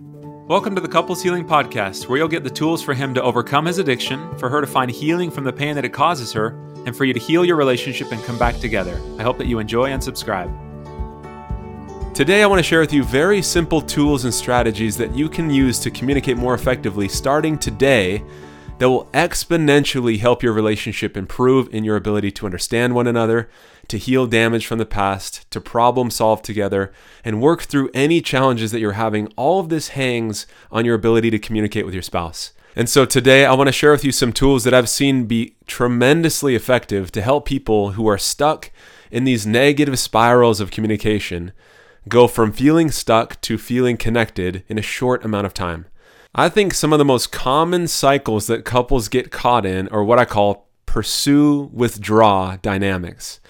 Welcome to the Couples Healing Podcast, where you'll get the tools for him to overcome his addiction, for her to find healing from the pain that it causes her, and for you to heal your relationship and come back together. I hope that you enjoy and subscribe. Today, I want to share with you very simple tools and strategies that you can use to communicate more effectively starting today that will exponentially help your relationship improve in your ability to understand one another, to heal damage from the past, to problem solve together, and work through any challenges that you're having. All of this hangs on your ability to communicate with your spouse. And so today I want to share with you some tools that I've seen be tremendously effective to help people who are stuck in these negative spirals of communication go from feeling stuck to feeling connected in a short amount of time. I think some of the most common cycles that couples get caught in are what I call pursue withdraw dynamics.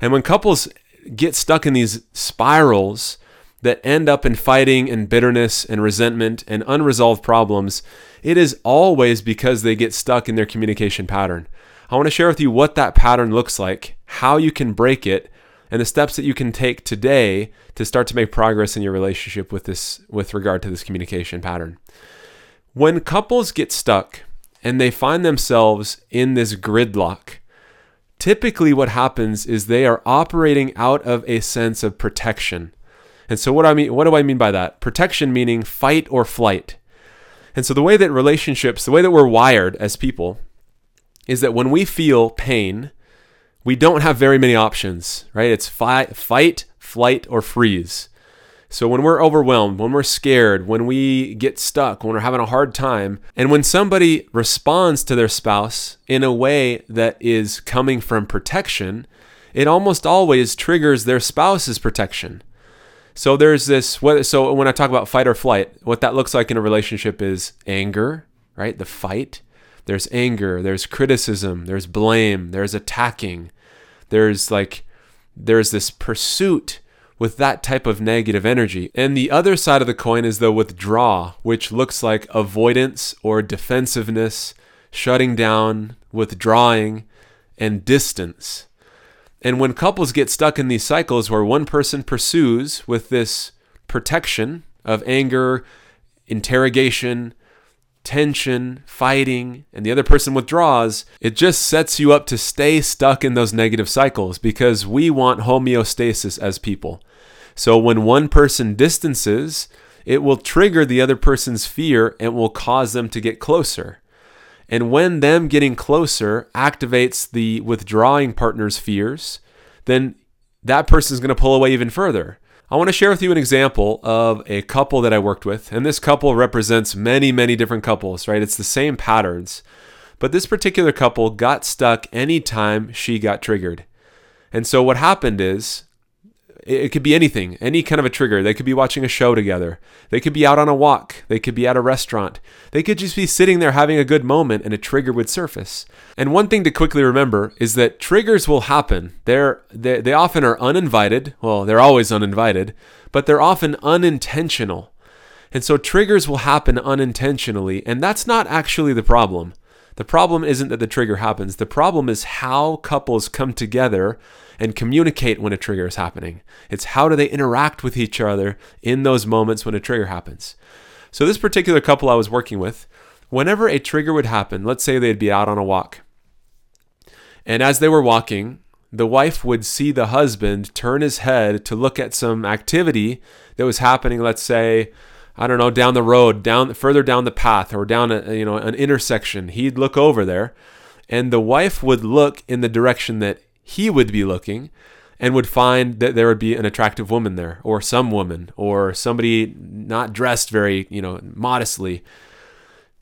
And when couples get stuck in these spirals that end up in fighting and bitterness and resentment and unresolved problems, it is always because they get stuck in their communication pattern. I want to share with you what that pattern looks like, how you can break it, and the steps that you can take today to start to make progress in your relationship with this with regard to this communication pattern. When couples get stuck and they find themselves in this gridlock, typically what happens is they are operating out of a sense of protection. And so what I mean what do I mean by that? Protection meaning fight or flight. And so the way that relationships, the way that we're wired as people is that when we feel pain, we don't have very many options, right? It's fight, fight, flight or freeze. So when we're overwhelmed, when we're scared, when we get stuck, when we're having a hard time, and when somebody responds to their spouse in a way that is coming from protection, it almost always triggers their spouse's protection. So there's this so when I talk about fight or flight, what that looks like in a relationship is anger, right? The fight. There's anger, there's criticism, there's blame, there's attacking. There's like there's this pursuit with that type of negative energy. And the other side of the coin is the withdraw, which looks like avoidance or defensiveness, shutting down, withdrawing, and distance. And when couples get stuck in these cycles where one person pursues with this protection of anger, interrogation, tension, fighting, and the other person withdraws, it just sets you up to stay stuck in those negative cycles because we want homeostasis as people. So when one person distances, it will trigger the other person's fear and will cause them to get closer. And when them getting closer activates the withdrawing partner's fears, then that person is going to pull away even further. I want to share with you an example of a couple that I worked with. And this couple represents many, many different couples, right? It's the same patterns. But this particular couple got stuck anytime she got triggered. And so what happened is it could be anything, any kind of a trigger. They could be watching a show together. They could be out on a walk. They could be at a restaurant. They could just be sitting there having a good moment and a trigger would surface. And one thing to quickly remember is that triggers will happen. They're, they, they often are uninvited. Well, they're always uninvited, but they're often unintentional. And so triggers will happen unintentionally, and that's not actually the problem. The problem isn't that the trigger happens. The problem is how couples come together and communicate when a trigger is happening. It's how do they interact with each other in those moments when a trigger happens. So, this particular couple I was working with, whenever a trigger would happen, let's say they'd be out on a walk. And as they were walking, the wife would see the husband turn his head to look at some activity that was happening, let's say, I don't know, down the road, down further down the path or down a, you know, an intersection. He'd look over there and the wife would look in the direction that he would be looking and would find that there would be an attractive woman there or some woman or somebody not dressed very, you know, modestly.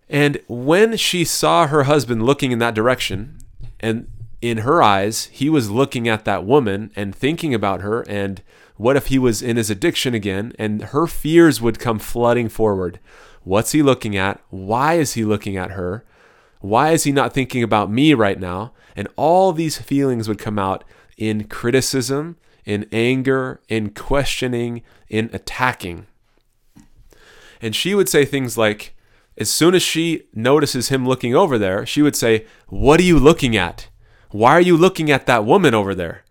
And when she saw her husband looking in that direction and in her eyes, he was looking at that woman and thinking about her and what if he was in his addiction again and her fears would come flooding forward. What's he looking at? Why is he looking at her? Why is he not thinking about me right now? And all these feelings would come out in criticism, in anger, in questioning, in attacking. And she would say things like, as soon as she notices him looking over there, she would say, What are you looking at? Why are you looking at that woman over there?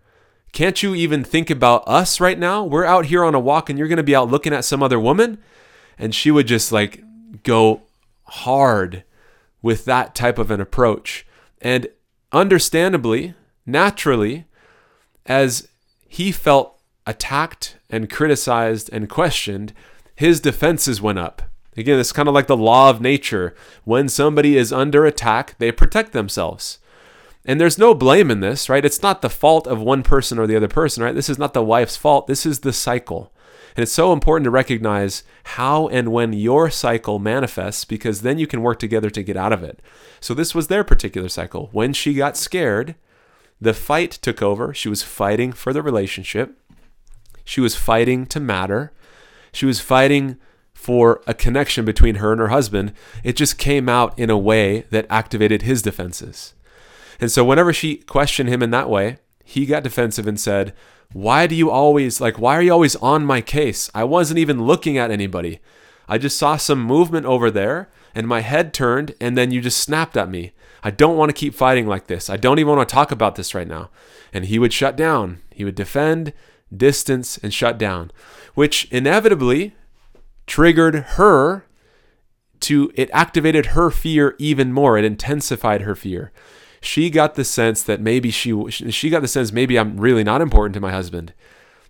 Can't you even think about us right now? We're out here on a walk and you're going to be out looking at some other woman? And she would just like go hard with that type of an approach. And understandably, naturally, as he felt attacked and criticized and questioned, his defenses went up. Again, it's kind of like the law of nature. When somebody is under attack, they protect themselves. And there's no blame in this, right? It's not the fault of one person or the other person, right? This is not the wife's fault. This is the cycle. And it's so important to recognize how and when your cycle manifests because then you can work together to get out of it. So this was their particular cycle. When she got scared, the fight took over. She was fighting for the relationship. She was fighting to matter. She was fighting for a connection between her and her husband. It just came out in a way that activated his defenses. And so whenever she questioned him in that way, he got defensive and said, why do you always, like, why are you always on my case? I wasn't even looking at anybody. I just saw some movement over there and my head turned and then you just snapped at me. I don't want to keep fighting like this. I don't even want to talk about this right now. And he would shut down. He would defend, distance, and shut down, which inevitably triggered her to, it activated her fear even more. It intensified her fear she got the sense that maybe she she got the sense maybe I'm really not important to my husband.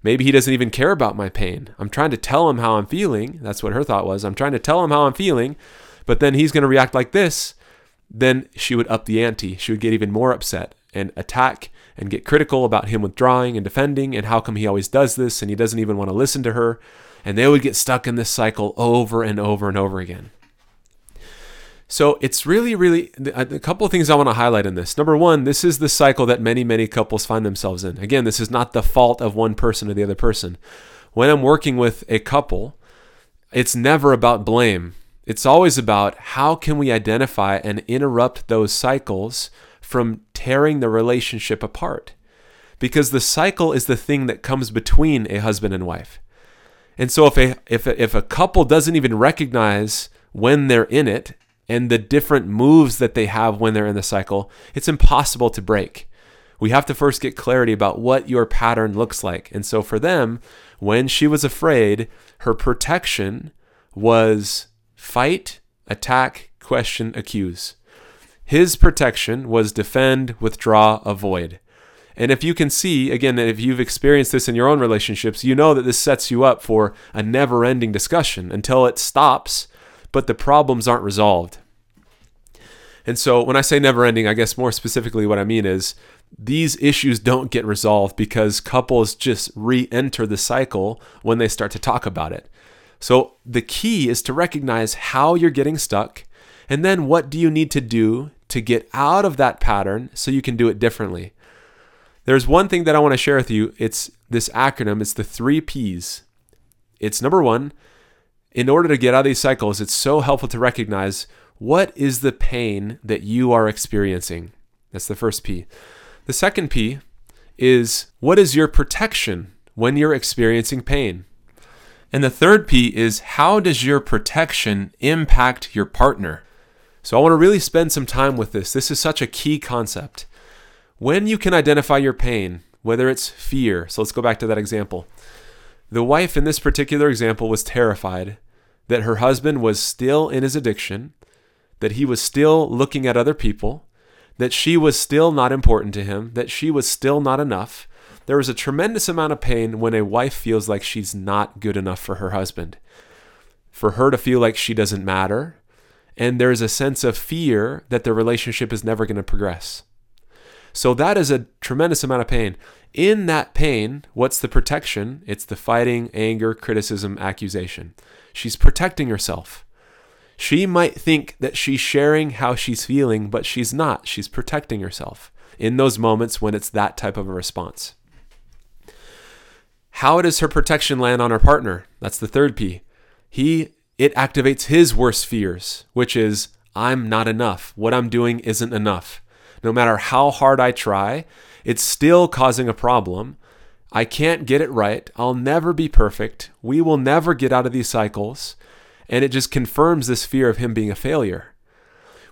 Maybe he doesn't even care about my pain. I'm trying to tell him how I'm feeling. That's what her thought was. I'm trying to tell him how I'm feeling, but then he's going to react like this. Then she would up the ante. She would get even more upset and attack and get critical about him withdrawing and defending and how come he always does this and he doesn't even want to listen to her. And they would get stuck in this cycle over and over and over again. So it's really, really uh, a couple of things I want to highlight in this. Number one, this is the cycle that many, many couples find themselves in. Again, this is not the fault of one person or the other person. When I'm working with a couple, it's never about blame. It's always about how can we identify and interrupt those cycles from tearing the relationship apart. Because the cycle is the thing that comes between a husband and wife. And so if a if a, if a couple doesn't even recognize when they're in it and the different moves that they have when they're in the cycle, it's impossible to break. We have to first get clarity about what your pattern looks like. And so for them, when she was afraid, her protection was fight, attack, question, accuse. His protection was defend, withdraw, avoid. And if you can see, again, if you've experienced this in your own relationships, you know that this sets you up for a never ending discussion until it stops but the problems aren't resolved. And so when I say never ending, I guess more specifically what I mean is these issues don't get resolved because couples just re enter the cycle when they start to talk about it. So the key is to recognize how you're getting stuck and then what do you need to do to get out of that pattern so you can do it differently. There's one thing that I want to share with you. It's this acronym, it's the three P's. It's number one, in order to get out of these cycles, it's so helpful to recognize what is the pain that you are experiencing. That's the first P. The second P is what is your protection when you're experiencing pain? And the third P is how does your protection impact your partner? So I want to really spend some time with this. This is such a key concept. When you can identify your pain, whether it's fear, so let's go back to that example. The wife in this particular example was terrified that her husband was still in his addiction, that he was still looking at other people, that she was still not important to him, that she was still not enough. There is a tremendous amount of pain when a wife feels like she's not good enough for her husband, for her to feel like she doesn't matter. And there's a sense of fear that the relationship is never going to progress. So that is a tremendous amount of pain. In that pain, what's the protection? It's the fighting, anger, criticism, accusation. She's protecting herself. She might think that she's sharing how she's feeling, but she's not. She's protecting herself in those moments when it's that type of a response. How does her protection land on her partner? That's the third P. He it activates his worst fears, which is I'm not enough. What I'm doing isn't enough. No matter how hard I try, it's still causing a problem. I can't get it right. I'll never be perfect. We will never get out of these cycles. And it just confirms this fear of him being a failure.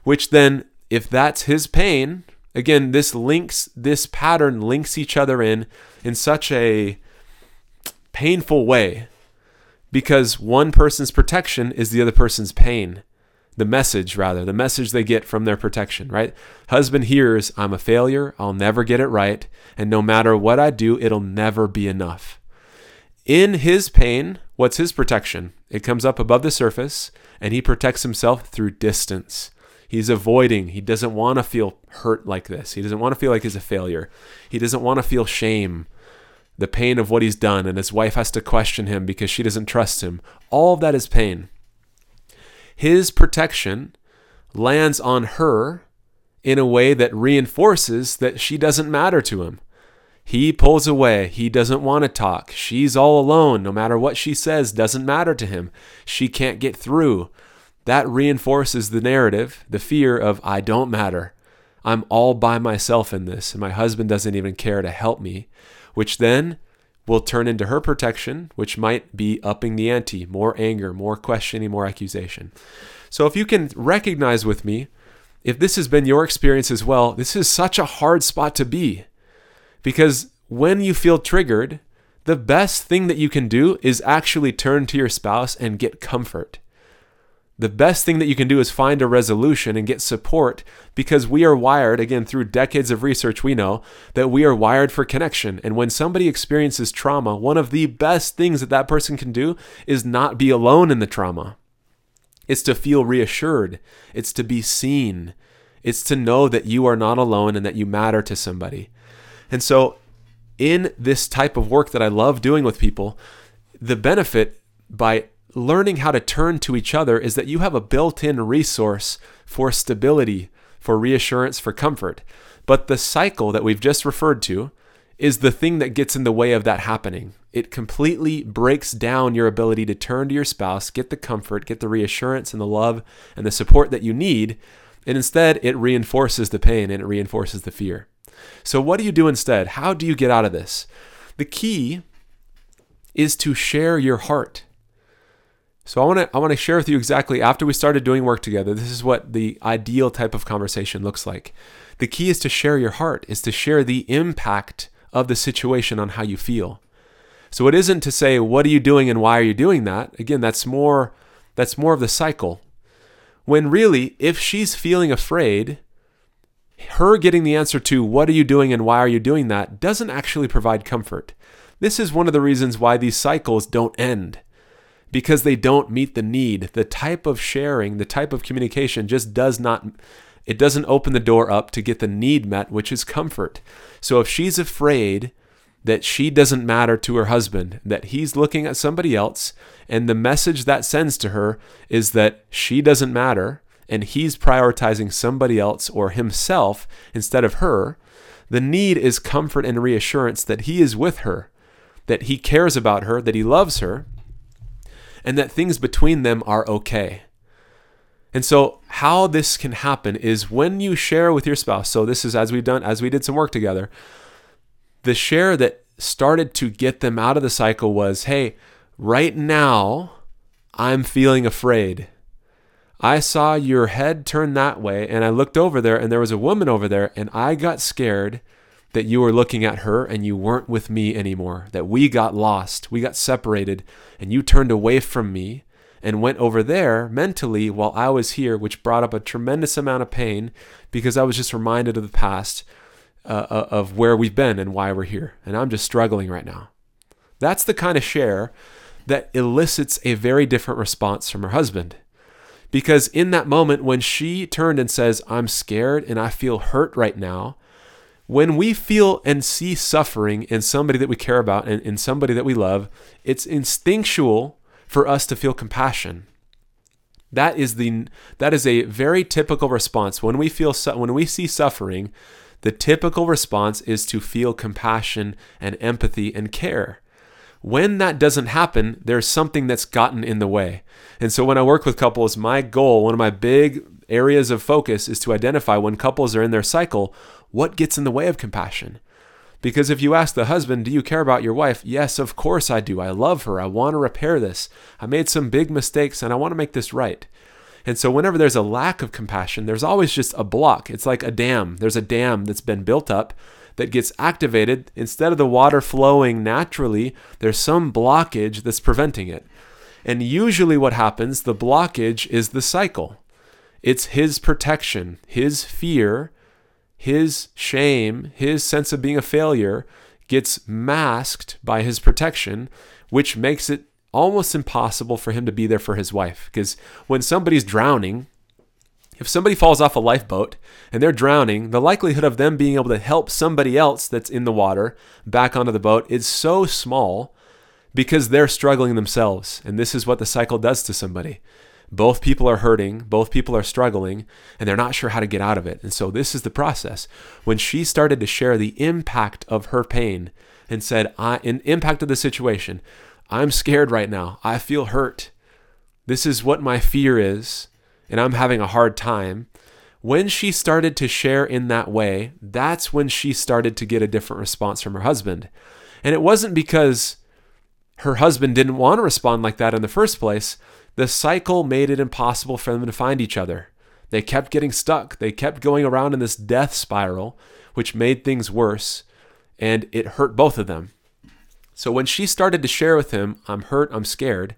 Which then, if that's his pain, again, this links, this pattern links each other in in such a painful way because one person's protection is the other person's pain. The message, rather, the message they get from their protection, right? Husband hears, I'm a failure, I'll never get it right, and no matter what I do, it'll never be enough. In his pain, what's his protection? It comes up above the surface, and he protects himself through distance. He's avoiding. He doesn't want to feel hurt like this. He doesn't want to feel like he's a failure. He doesn't want to feel shame, the pain of what he's done, and his wife has to question him because she doesn't trust him. All of that is pain. His protection lands on her in a way that reinforces that she doesn't matter to him. He pulls away. He doesn't want to talk. She's all alone. No matter what she says, doesn't matter to him. She can't get through. That reinforces the narrative, the fear of, I don't matter. I'm all by myself in this, and my husband doesn't even care to help me, which then will turn into her protection, which might be upping the ante, more anger, more questioning, more accusation. So if you can recognize with me, if this has been your experience as well, this is such a hard spot to be. Because when you feel triggered, the best thing that you can do is actually turn to your spouse and get comfort the best thing that you can do is find a resolution and get support because we are wired, again, through decades of research, we know that we are wired for connection. And when somebody experiences trauma, one of the best things that that person can do is not be alone in the trauma. It's to feel reassured, it's to be seen, it's to know that you are not alone and that you matter to somebody. And so, in this type of work that I love doing with people, the benefit by learning how to turn to each other is that you have a built in resource for stability, for reassurance, for comfort. But the cycle that we've just referred to is the thing that gets in the way of that happening. It completely breaks down your ability to turn to your spouse, get the comfort, get the reassurance and the love and the support that you need. And instead, it reinforces the pain and it reinforces the fear. So, what do you do instead? How do you get out of this? The key is to share your heart. So I want to I want to share with you exactly after we started doing work together. This is what the ideal type of conversation looks like. The key is to share your heart, is to share the impact of the situation on how you feel. So it isn't to say what are you doing and why are you doing that? Again, that's more that's more of the cycle. When really if she's feeling afraid, her getting the answer to what are you doing and why are you doing that doesn't actually provide comfort. This is one of the reasons why these cycles don't end because they don't meet the need. The type of sharing, the type of communication just does not it doesn't open the door up to get the need met, which is comfort. So if she's afraid that she doesn't matter to her husband, that he's looking at somebody else, and the message that sends to her is that she doesn't matter and he's prioritizing somebody else or himself instead of her, the need is comfort and reassurance that he is with her, that he cares about her, that he loves her, and that things between them are okay. And so how this can happen is when you share with your spouse. So this is as we've done as we did some work together. The share that started to get them out of the cycle was, "Hey, right now I'm feeling afraid. I saw your head turn that way and I looked over there and there was a woman over there and I got scared that you were looking at her and you weren't with me anymore, that we got lost, we got separated, and you turned away from me and went over there mentally while I was here, which brought up a tremendous amount of pain because I was just reminded of the past uh, uh of where we've been and why we're here. And I'm just struggling right now. That's the kind of share that elicits a very different response from her husband. Because in that moment, when she turned and says, I'm scared and I feel hurt right now, when we feel and see suffering in somebody that we care about and in somebody that we love, it's instinctual for us to feel compassion. That is the that is a very typical response when we feel when we see suffering. The typical response is to feel compassion and empathy and care. When that doesn't happen, there's something that's gotten in the way. And so when I work with couples, my goal, one of my big areas of focus is to identify when couples are in their cycle, what gets in the way of compassion? Because if you ask the husband, Do you care about your wife? Yes, of course I do. I love her. I want to repair this. I made some big mistakes and I want to make this right. And so, whenever there's a lack of compassion, there's always just a block. It's like a dam. There's a dam that's been built up that gets activated. Instead of the water flowing naturally, there's some blockage that's preventing it. And usually, what happens, the blockage is the cycle. It's his protection, his fear, his shame, his sense of being a failure gets masked by his protection, which makes it almost impossible for him to be there for his wife. Because when somebody's drowning, if somebody falls off a lifeboat and they're drowning, the likelihood of them being able to help somebody else that's in the water back onto the boat is so small because they're struggling themselves. And this is what the cycle does to somebody. Both people are hurting, both people are struggling, and they're not sure how to get out of it. And so, this is the process. When she started to share the impact of her pain and said, I, in impact of the situation, I'm scared right now. I feel hurt. This is what my fear is, and I'm having a hard time. When she started to share in that way, that's when she started to get a different response from her husband. And it wasn't because her husband didn't want to respond like that in the first place. The cycle made it impossible for them to find each other. They kept getting stuck. They kept going around in this death spiral, which made things worse, and it hurt both of them. So when she started to share with him, I'm hurt, I'm scared,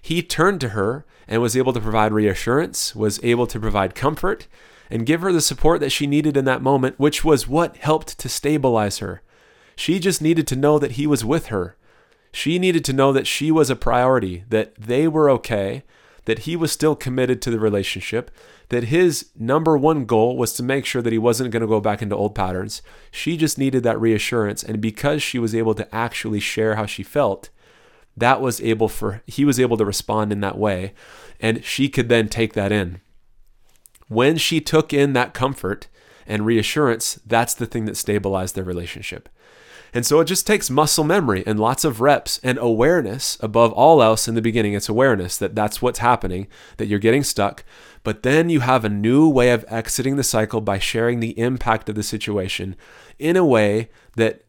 he turned to her and was able to provide reassurance, was able to provide comfort, and give her the support that she needed in that moment, which was what helped to stabilize her. She just needed to know that he was with her she needed to know that she was a priority, that they were okay, that he was still committed to the relationship, that his number one goal was to make sure that he wasn't going to go back into old patterns. She just needed that reassurance. And because she was able to actually share how she felt, that was able for he was able to respond in that way and she could then take that in when she took in that comfort and reassurance that's the thing that stabilized their relationship and so it just takes muscle memory and lots of reps and awareness above all else in the beginning. It's awareness that that's what's happening, that you're getting stuck. But then you have a new way of exiting the cycle by sharing the impact of the situation in a way that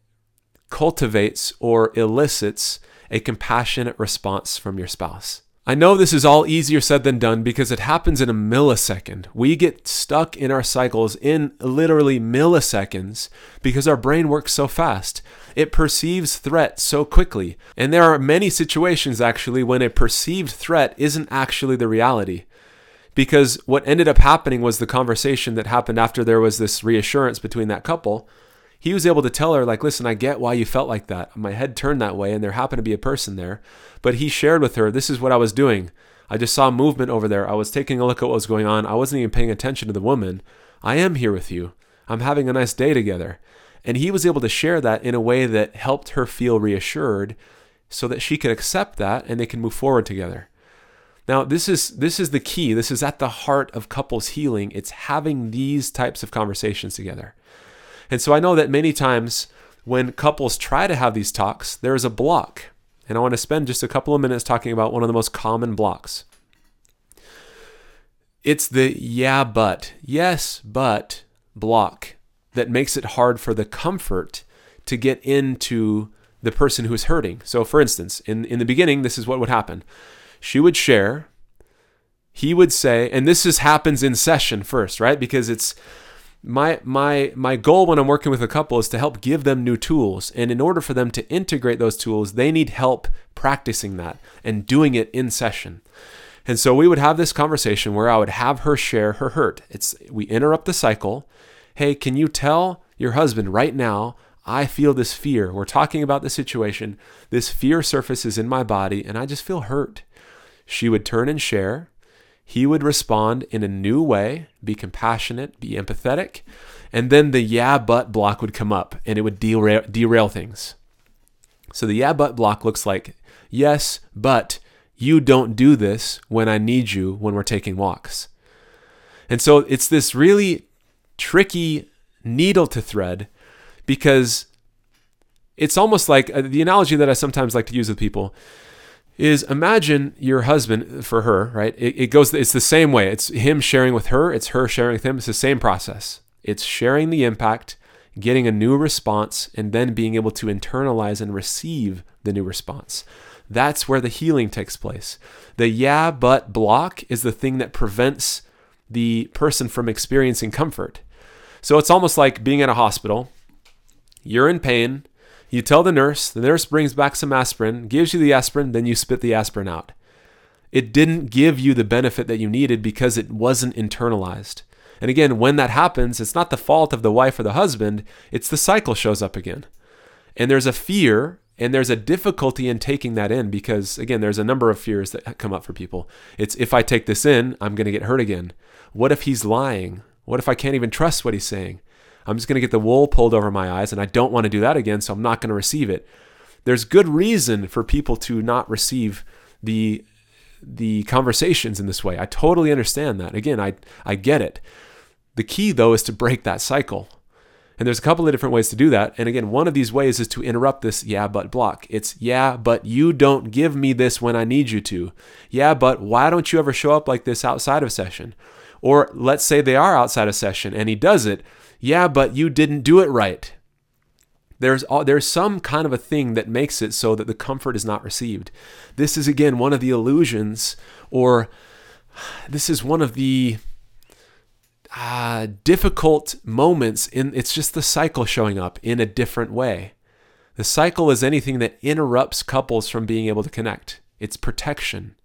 cultivates or elicits a compassionate response from your spouse. I know this is all easier said than done because it happens in a millisecond. We get stuck in our cycles in literally milliseconds because our brain works so fast. It perceives threat so quickly. And there are many situations actually when a perceived threat isn't actually the reality. Because what ended up happening was the conversation that happened after there was this reassurance between that couple he was able to tell her like listen i get why you felt like that. My head turned that way and there happened to be a person there. But he shared with her this is what i was doing. I just saw movement over there. I was taking a look at what was going on. I wasn't even paying attention to the woman. I am here with you. I'm having a nice day together. And he was able to share that in a way that helped her feel reassured so that she could accept that and they can move forward together. Now this is this is the key. This is at the heart of couples healing. It's having these types of conversations together and so I know that many times when couples try to have these talks, there is a block. And I want to spend just a couple of minutes talking about one of the most common blocks. It's the yeah, but, yes, but block that makes it hard for the comfort to get into the person who is hurting. So, for instance, in, in the beginning, this is what would happen. She would share, he would say, and this is happens in session first, right? Because it's my my my goal when I'm working with a couple is to help give them new tools and in order for them to integrate those tools they need help practicing that and doing it in session. And so we would have this conversation where I would have her share her hurt. It's we interrupt the cycle. Hey, can you tell your husband right now I feel this fear. We're talking about the situation. This fear surfaces in my body and I just feel hurt. She would turn and share he would respond in a new way, be compassionate, be empathetic, and then the yeah but block would come up and it would derail, derail things. So the yeah but block looks like yes, but you don't do this when I need you when we're taking walks. And so it's this really tricky needle to thread because it's almost like uh, the analogy that I sometimes like to use with people is imagine your husband for her, right? It, it, goes, it's the same way. It's him sharing with her, it's her sharing with him. It's the same process. It's sharing the impact, getting a new response, and then being able to internalize and receive the new response. That's where the healing takes place. The yeah, but block is the thing that prevents the person from experiencing comfort. So it's almost like being at a hospital. You're in pain you tell the nurse, the nurse brings back some aspirin, gives you the aspirin, then you spit the aspirin out. it didn't give you the benefit that you needed because it wasn't internalized. And again, when that happens, it's not the fault of the wife or the husband, it's the cycle shows up again. And there's a fear and there's a difficulty in taking that in because, again, there's a number of fears that come up for people. It's if I take this in, I'm going to get hurt again. What if he's lying? What if I can't even trust what he's saying? I'm just going to get the wool pulled over my eyes, and I don't want to do that again, so I'm not going to receive it. There's good reason for people to not receive the the conversations in this way. I totally understand that. Again, I I get it. The key though is to break that cycle. And there's a couple of different ways to do that. And again, one of these ways is to interrupt this yeah, but block. It's yeah, but you don't give me this when I need you to. Yeah, but why don't you ever show up like this outside of session? Or let's say they are outside of session and he does it. Yeah, but you didn't do it right. There's, there's some kind of a thing that makes it so that the comfort is not received. This is, again, one of the illusions, or this is one of the uh, difficult moments in it's just the cycle showing up in a different way. The cycle is anything that interrupts couples from being able to connect. It's protection.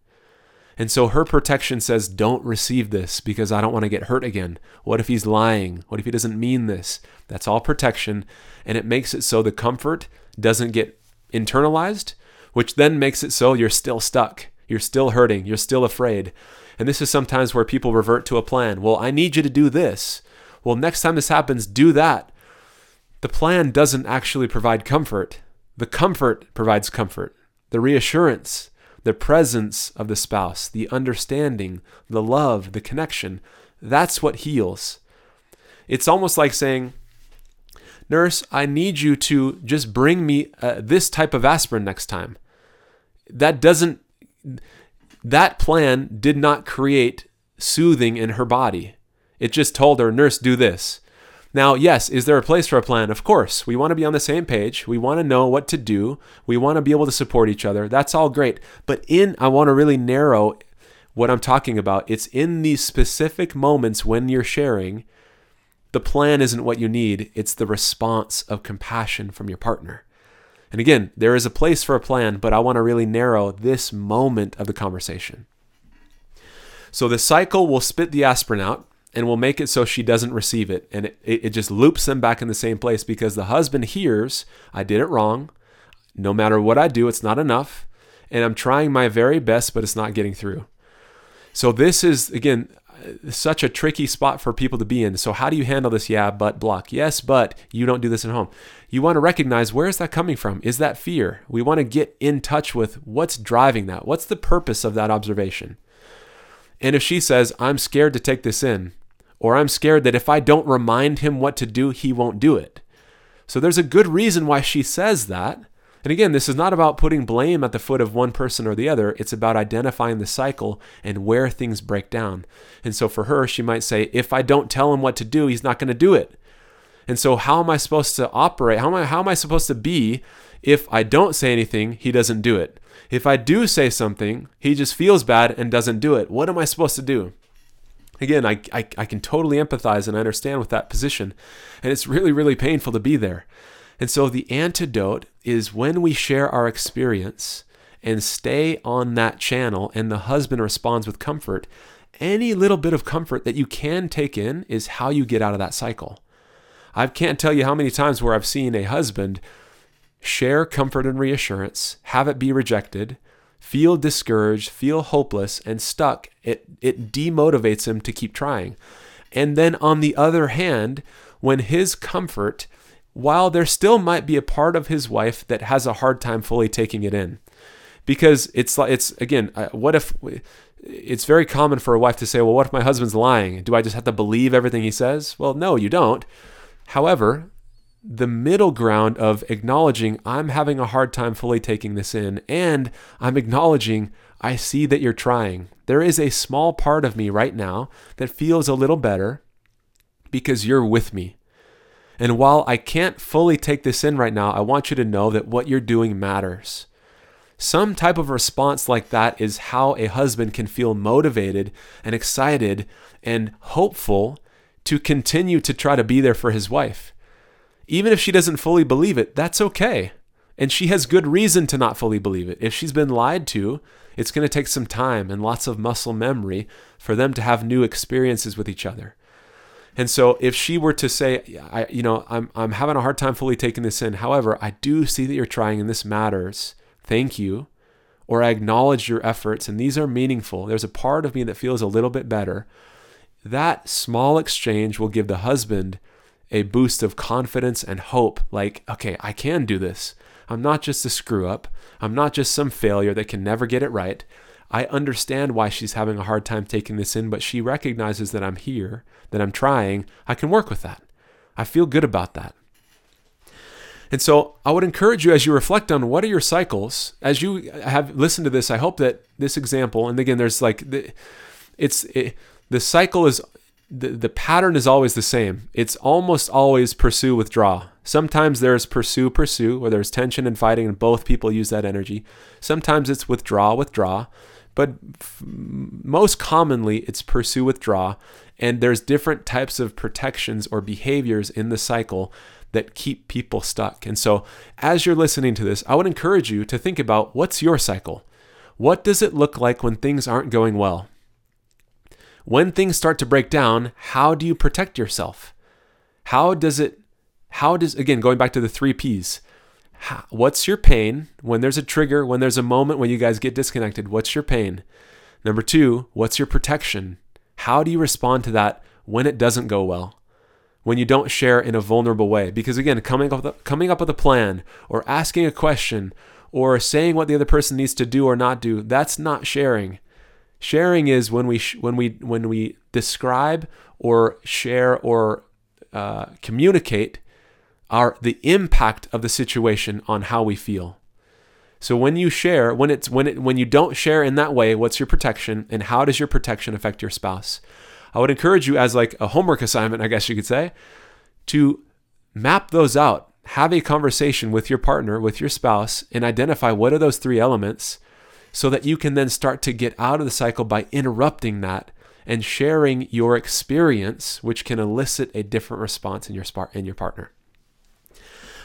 And so her protection says, Don't receive this because I don't want to get hurt again. What if he's lying? What if he doesn't mean this? That's all protection. And it makes it so the comfort doesn't get internalized, which then makes it so you're still stuck. You're still hurting. You're still afraid. And this is sometimes where people revert to a plan. Well, I need you to do this. Well, next time this happens, do that. The plan doesn't actually provide comfort. The comfort provides comfort. The reassurance, the presence of the spouse, the understanding, the love, the connection, that's what heals. It's almost like saying, Nurse, I need you to just bring me uh, this type of aspirin next time. That doesn't that plan did not create soothing in her body. It just told her, nurse, do this. Now, yes, is there a place for a plan? Of course. We want to be on the same page. We want to know what to do. We want to be able to support each other. That's all great. But in, I want to really narrow what I'm talking about. It's in these specific moments when you're sharing, the plan isn't what you need, it's the response of compassion from your partner. And again, there is a place for a plan, but I want to really narrow this moment of the conversation. So the cycle will spit the aspirin out and will make it so she doesn't receive it. And it, it just loops them back in the same place because the husband hears, I did it wrong. No matter what I do, it's not enough. And I'm trying my very best, but it's not getting through. So this is, again, such a tricky spot for people to be in. So how do you handle this? Yeah, but block. Yes, but you don't do this at home. You want to recognize where is that coming from? Is that fear? We want to get in touch with what's driving that. What's the purpose of that observation? And if she says, I'm scared to take this in, or I'm scared that if I don't remind him what to do, he won't do it. So there's a good reason why she says that. And again, this is not about putting blame at the foot of one person or the other. It's about identifying the cycle and where things break down. And so for her, she might say, if I don't tell him what to do, he's not going to do it. And so how am I supposed to operate? How am I how am I supposed to be if I don't say anything, he doesn't do it? If I do say something, he just feels bad and doesn't do it. What am I supposed to do? Again, I, I, I can totally empathize and understand with that position. And it's really, really painful to be there. And so the antidote is when we share our experience and stay on that channel and the husband responds with comfort, any little bit of comfort that you can take in is how you get out of that cycle. I can't tell you how many times where I've seen a husband share comfort and reassurance, have it be rejected, feel discouraged, feel hopeless and stuck. It it demotivates him to keep trying. And then on the other hand, when his comfort while there still might be a part of his wife that has a hard time fully taking it in because it's like it's again uh, what if it's very common for a wife to say well what if my husband's lying do i just have to believe everything he says well no you don't however the middle ground of acknowledging i'm having a hard time fully taking this in and i'm acknowledging i see that you're trying there is a small part of me right now that feels a little better because you're with me and while I can't fully take this in right now, I want you to know that what you're doing matters. Some type of response like that is how a husband can feel motivated and excited and hopeful to continue to try to be there for his wife. Even if she doesn't fully believe it, that's okay. And she has good reason to not fully believe it. If she's been lied to, It's going to take some time and lots of muscle memory for them to have new experiences with each other. And so if she were to say, I, you know, I'm, I'm having a hard time fully taking this in. However, I do see that you're trying and this matters. Thank you. Or I acknowledge your efforts and these are meaningful. There's a part of me that feels a little bit better. That small exchange will give the husband a boost of confidence and hope like, okay, I can do this. I'm not just a screw up. I'm not just some failure that can never get it right. I understand why she's having a hard time taking this in, but she recognizes that I'm here, that I'm trying. I can work with that. I feel good about that. And so I would encourage you as you reflect on what are your cycles, as you have listened to this, I hope that this example, and again, there's like, the, it's, it, the cycle is the, the pattern is always the same. It's almost always pursue, withdraw. Sometimes there's pursue, pursue, where there's tension and fighting, and both people use that energy. Sometimes it's withdraw, withdraw. But f- most commonly, it's pursue, withdraw. And there's different types of protections or behaviors in the cycle that keep people stuck. And so, as you're listening to this, I would encourage you to think about what's your cycle? What does it look like when things aren't going well? When things start to break down, how do you protect yourself? How does it, how does, again, going back to the three P's, how, what's your pain when there's a trigger, when there's a moment when you guys get disconnected? What's your pain? Number two, what's your protection? How do you respond to that when it doesn't go well? When you don't share in a vulnerable way? Because again, coming up, with coming up with a plan or asking a question or saying what the other person needs to do or not do, that's not sharing. Sharing is when we sh- when we when we describe or share or uh, communicate our the impact of the situation on how we feel. So when you share, when it's when it when you don't share in that way, what's your protection and how does your protection affect your spouse? I would encourage you as like a homework assignment, I guess you could say, to map those out. Have a conversation with your partner, with your spouse, and identify what are those three elements so that you can then start to get out of the cycle by interrupting that and sharing your experience, which can elicit a different response in your, spark in your partner.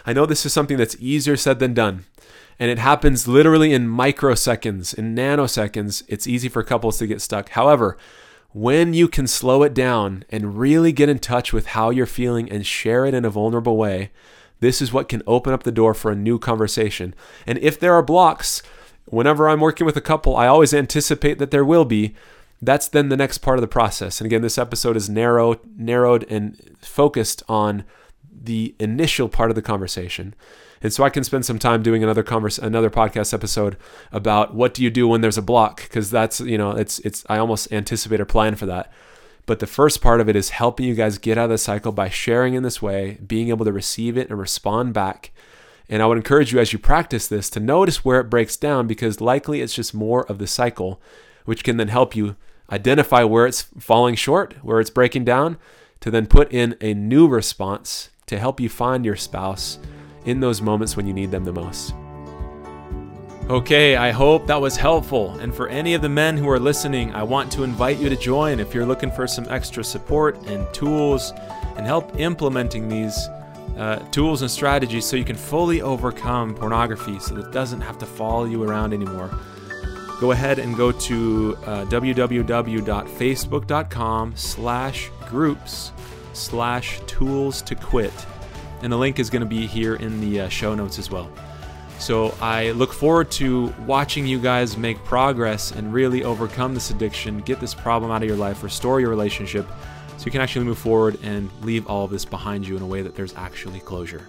I know this is something that's easier said than done, and it happens literally in microseconds, in nanoseconds. It's easy for couples to get stuck. However, when you can slow it down and really get in touch with how you're feeling and share it in a vulnerable way, this is what can open up the door for a new conversation. And if there are blocks, whenever I'm working with a couple, I always anticipate that there will be. That's then the next part of the process. And again, this episode is narrow, narrowed and focused on the initial part of the conversation. And so I can spend some time doing another converse, another podcast episode about what do you do when there's a block because that's you know it's it's I almost anticipate or plan for that. But the first part of it is helping you guys get out of the cycle by sharing in this way, being able to receive it and respond back and I would encourage you as you practice this to notice where it breaks down because likely it's just more of the cycle, which can then help you identify where it's falling short, where it's breaking down, to then put in a new response to help you find your spouse in those moments when you need them the most. Okay, I hope that was helpful. And for any of the men who are listening, I want to invite you to join if you're looking for some extra support and tools and help implementing these uh, tools and strategies so you can fully overcome pornography so that it doesn't have to follow you around anymore. Go ahead and go to uh, www.facebook.com slash groups slash tools to quit. And the link is going to be here in the uh, show notes as well. So I look forward to watching you guys make progress and really overcome this addiction, get this problem out of your life, restore your relationship, so you can actually move forward and leave all of this behind you in a way that there's actually closure.